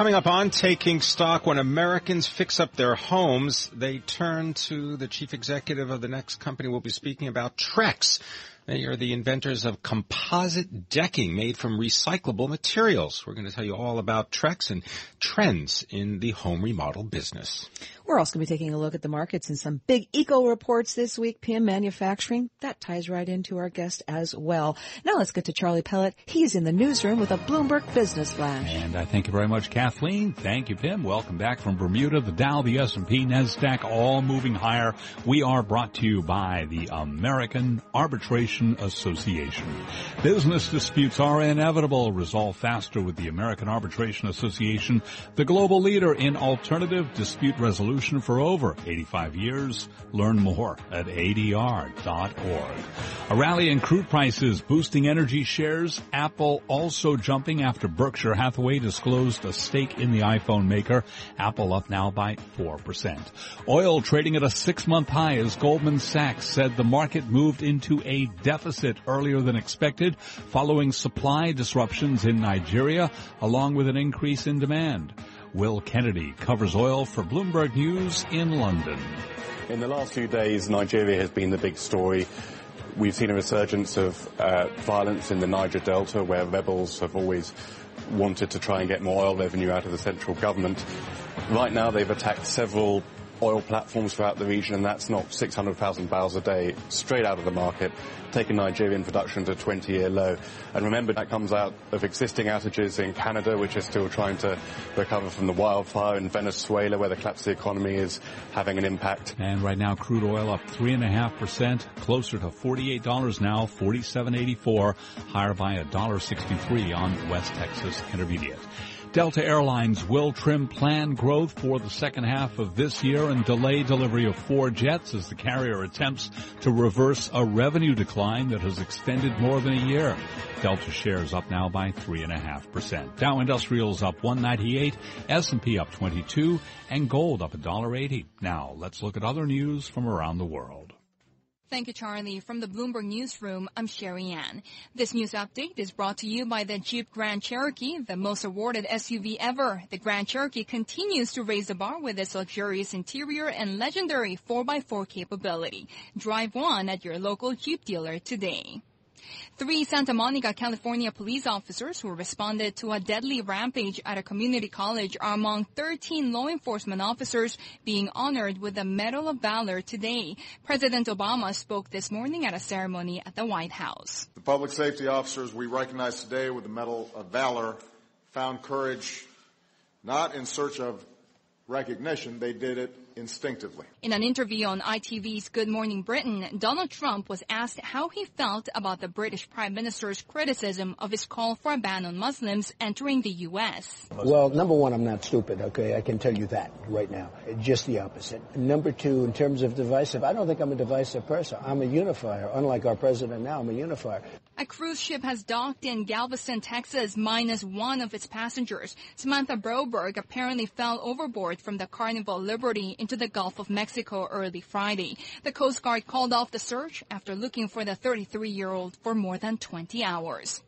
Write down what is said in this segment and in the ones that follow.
Coming up on Taking Stock, when Americans fix up their homes, they turn to the chief executive of the next company we'll be speaking about, Trex. They are the inventors of composite decking made from recyclable materials. We're going to tell you all about Trex and trends in the home remodel business. We're also going to be taking a look at the markets and some big eco reports this week. PM Manufacturing, that ties right into our guest as well. Now let's get to Charlie Pellet. He's in the newsroom with a Bloomberg Business Flash. And I thank you very much, Kathleen. Thank you, Pimm. Welcome back from Bermuda. The Dow, the S&P, NASDAQ, all moving higher. We are brought to you by the American Arbitration Association. Business disputes are inevitable. Resolve faster with the American Arbitration Association, the global leader in alternative dispute resolution for over 85 years. Learn more at adr.org. A rally in crude prices boosting energy shares. Apple also jumping after Berkshire Hathaway disclosed a stake in the iPhone maker. Apple up now by 4%. Oil trading at a six-month high as Goldman Sachs said the market moved into a deficit earlier than expected following supply disruptions in Nigeria along with an increase in demand. Will Kennedy covers oil for Bloomberg News in London. In the last few days, Nigeria has been the big story. We've seen a resurgence of uh, violence in the Niger Delta, where rebels have always wanted to try and get more oil revenue out of the central government. Right now, they've attacked several oil platforms throughout the region, and that's not 600,000 barrels a day straight out of the market, taking Nigerian production to a 20-year low. And remember, that comes out of existing outages in Canada, which is still trying to recover from the wildfire, in Venezuela, where the collapse of the economy is having an impact. And right now, crude oil up 3.5%, closer to $48 now, 47.84, higher by $1.63 on West Texas Intermediate. Delta Airlines will trim planned growth for the second half of this year and delay delivery of four jets as the carrier attempts to reverse a revenue decline that has extended more than a year. Delta shares up now by 3.5%. Dow Industrials up 198, S&P up 22, and gold up $1.80. Now, let's look at other news from around the world. Thank you, Charlie. From the Bloomberg Newsroom, I'm Sherry Ann. This news update is brought to you by the Jeep Grand Cherokee, the most awarded SUV ever. The Grand Cherokee continues to raise the bar with its luxurious interior and legendary 4x4 capability. Drive one at your local Jeep dealer today. Three Santa Monica, California police officers who responded to a deadly rampage at a community college are among 13 law enforcement officers being honored with the Medal of Valor today. President Obama spoke this morning at a ceremony at the White House. The public safety officers we recognize today with the Medal of Valor found courage not in search of recognition, they did it instinctively. In an interview on ITV's Good Morning Britain, Donald Trump was asked how he felt about the British Prime Minister's criticism of his call for a ban on Muslims entering the U.S. Well, number one, I'm not stupid, okay? I can tell you that right now. Just the opposite. Number two, in terms of divisive, I don't think I'm a divisive person. I'm a unifier. Unlike our president now, I'm a unifier. A cruise ship has docked in Galveston, Texas, minus one of its passengers. Samantha Broberg apparently fell overboard from the Carnival Liberty into the Gulf of Mexico early Friday. The Coast Guard called off the search after looking for the 33-year-old for more than 20 hours.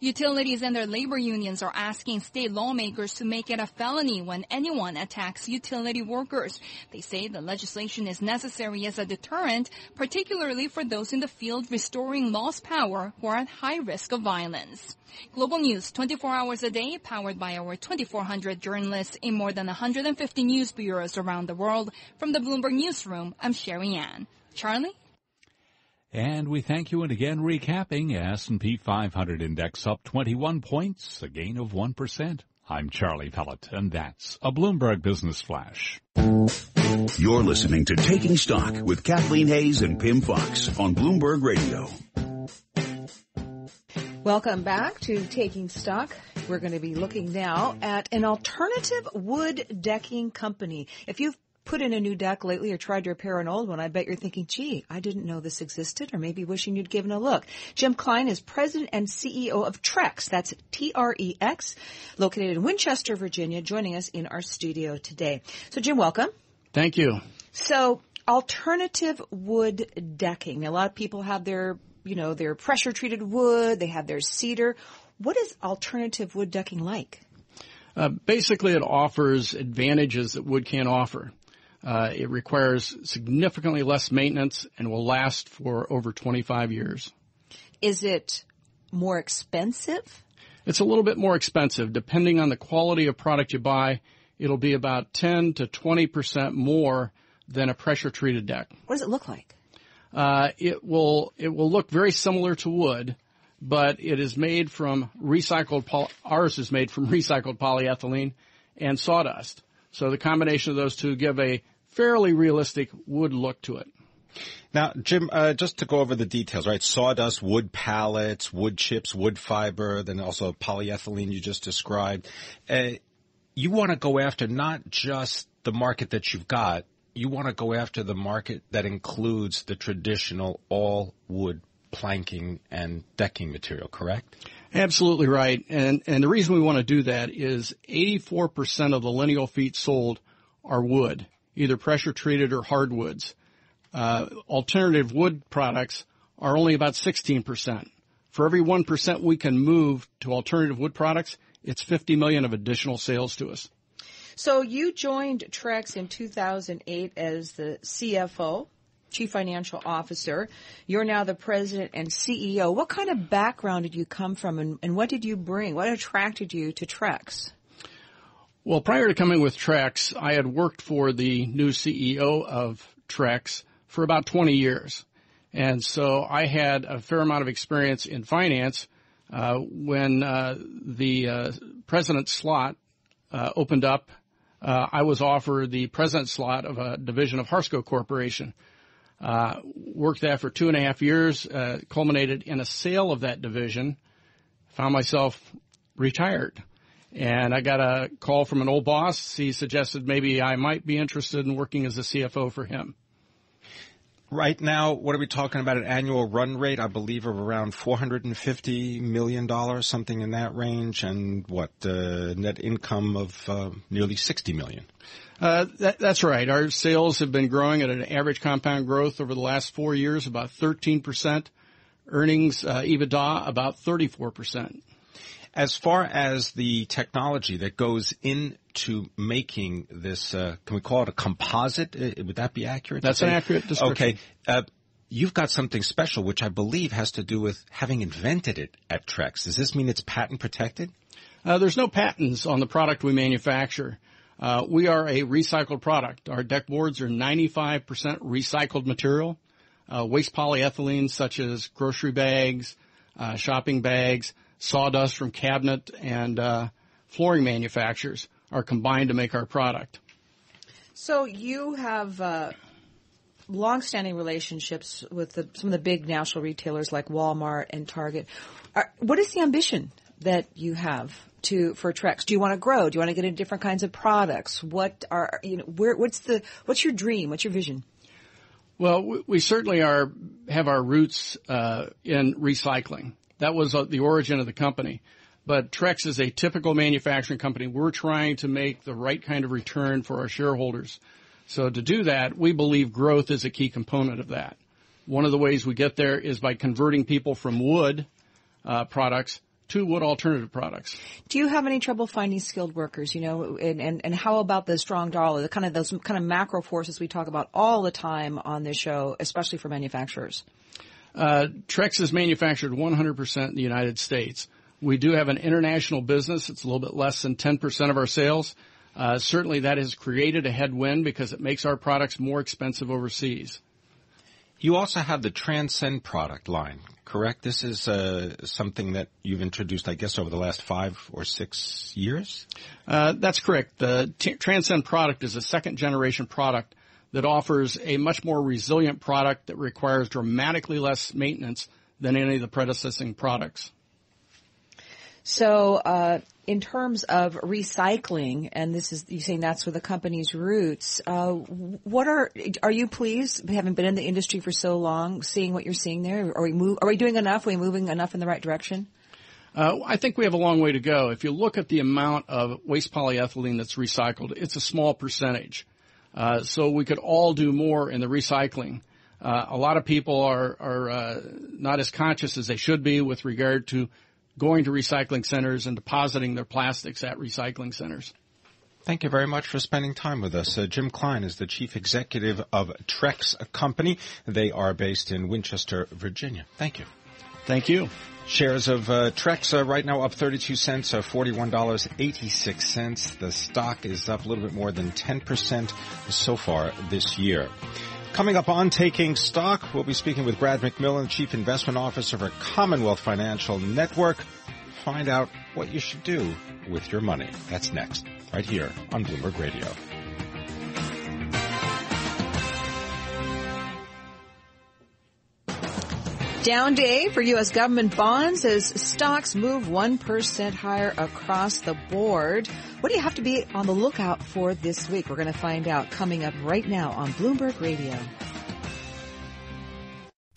Utilities and their labor unions are asking state lawmakers to make it a felony when anyone attacks utility workers. They say the legislation is necessary as a deterrent, particularly for those in the field restoring lost power who are at high risk of violence. Global News 24 hours a day, powered by our 2,400 journalists in more than 150 news bureaus around the world. From the Bloomberg Newsroom, I'm Sherry Ann. Charlie? And we thank you and again recapping S&P 500 index up 21 points, a gain of 1%. I'm Charlie Pellet and that's a Bloomberg Business Flash. You're listening to Taking Stock with Kathleen Hays and Pimm Fox on Bloomberg Radio. Welcome back to Taking Stock. We're going to be looking now at an alternative wood decking company. If you've put in a new deck lately or tried to repair an old one, I bet you're thinking, gee, I didn't know this existed, or maybe wishing you'd given a look. Jim Cline is president and CEO of Trex. That's T-R-E-X, located in Winchester, Virginia, joining us in our studio today. So Jim, welcome. Thank you. So alternative wood decking. A lot of people have their, you know, their pressure treated wood, they have their cedar. What is alternative wood decking like? Uh, basically, it offers advantages that wood can't offer. Uh, it requires significantly less maintenance and will last for over 25 years. Is it more expensive? It's a little bit more expensive. Depending on the quality of product you buy, it'll be about 10 to 20% more than a pressure treated deck. What does it look like? Uh, it will it will look very similar to wood, but it is made from recycled. Poly- ours is made from recycled polyethylene and sawdust. So the combination of those two give a fairly realistic wood look to it. Now, Jim, uh, just to go over the details, right? Sawdust, wood pallets, wood chips, wood fiber, then also polyethylene you just described. Uh, you want to go after not just the market that you've got, you want to go after the market that includes the traditional all wood planking and decking material, correct? Absolutely right. And, and the reason we want to do that is 84% of the lineal feet sold are wood either pressure treated or hardwoods. Uh, alternative wood products are only about 16%. For every 1% we can move to alternative wood products, it's 50 million of additional sales to us. So you joined Trex in 2008 as the CFO, Chief Financial Officer. You're now the President and CEO. What kind of background did you come from and, and what did you bring? What attracted you to Trex? Well, prior to coming with Trex, I had worked for the new CEO of Trex for about 20 years. And so I had a fair amount of experience in finance uh, when uh, the uh, president slot uh, opened up. Uh, I was offered the president slot of a division of Harsco Corporation. Uh, worked there for two and a half years, culminated in a sale of that division. Found myself retired. And I got a call from an old boss. He suggested maybe I might be interested in working as a CFO for him. Right now, what are we talking about? An annual run rate, I believe, of around $450 million, something in that range, and what, uh, net income of uh, nearly 60 million. Uh, that, that's right. Our sales have been growing at an average compound growth over the last four years, about 13%. Earnings, uh, EBITDA, about 34%. As far as the technology that goes into making this, uh, can we call it a composite? Uh, would that be accurate? That's an accurate description. Okay. Uh, you've got something special, which I believe has to do with having invented it at Trex. Does this mean it's patent protected? Uh, there's no patents on the product we manufacture. Uh, we are a recycled product. Our deck boards are 95% recycled material. Uh, waste polyethylene such as grocery bags, shopping bags, sawdust from cabinet and uh, flooring manufacturers are combined to make our product. So you have uh, long-standing relationships with the, some of the big national retailers like Walmart and Target. Are, what is the ambition that you have to for Trex? Do you want to grow? Do you want to get into different kinds of products? What are you know? Where, what's the what's your dream? What's your vision? Well, we, we certainly are have our roots uh, in recycling. That was uh, the origin of the company. But Trex is a typical manufacturing company. We're trying to make the right kind of return for our shareholders. So to do that, we believe growth is a key component of that. One of the ways we get there is by converting people from wood uh, products to wood alternative products. Do you have any trouble finding skilled workers? You know, and, and, and how about the strong dollar, the kind of those kind of macro forces we talk about all the time on this show, especially for manufacturers? Uh, Trex is manufactured 100% in the United States. We do have an international business. It's a little bit less than 10% of our sales. Uh, certainly that has created a headwind because it makes our products more expensive overseas. You also have the Transcend product line, correct? This is uh, something that you've introduced, I guess, over the last five or six years? Uh, that's correct. The T- Transcend product is a second generation product that offers a much more resilient product that requires dramatically less maintenance than any of the predecessing products. So, uh, in terms of recycling, and this is you saying that's where the company's roots. Uh, what are are you pleased, having been in the industry for so long, seeing what you're seeing there? Are we move, Are we doing enough? Are we moving enough in the right direction? Uh, I think we have a long way to go. If you look at the amount of waste polyethylene that's recycled, it's a small percentage. Uh, so we could all do more in the recycling. Uh, a lot of people are are uh, not as conscious as they should be with regard to going to recycling centers and depositing their plastics at recycling centers. Thank you very much for spending time with us. Uh, Jim Cline is the chief executive of Trex Company. They are based in Winchester, Virginia. Thank you. Thank you. Shares of uh, Trex uh, right now up 32 cents, uh, $41.86. The stock is up a little bit more than 10% so far this year. Coming up on Taking Stock, we'll be speaking with Brad McMillan, Chief Investment Officer for Commonwealth Financial Network. Find out what you should do with your money. That's next, right here on Bloomberg Radio. Down day for U.S. government bonds as stocks move 1% higher across the board. What do you have to be on the lookout for this week? We're going to find out coming up right now on Bloomberg Radio.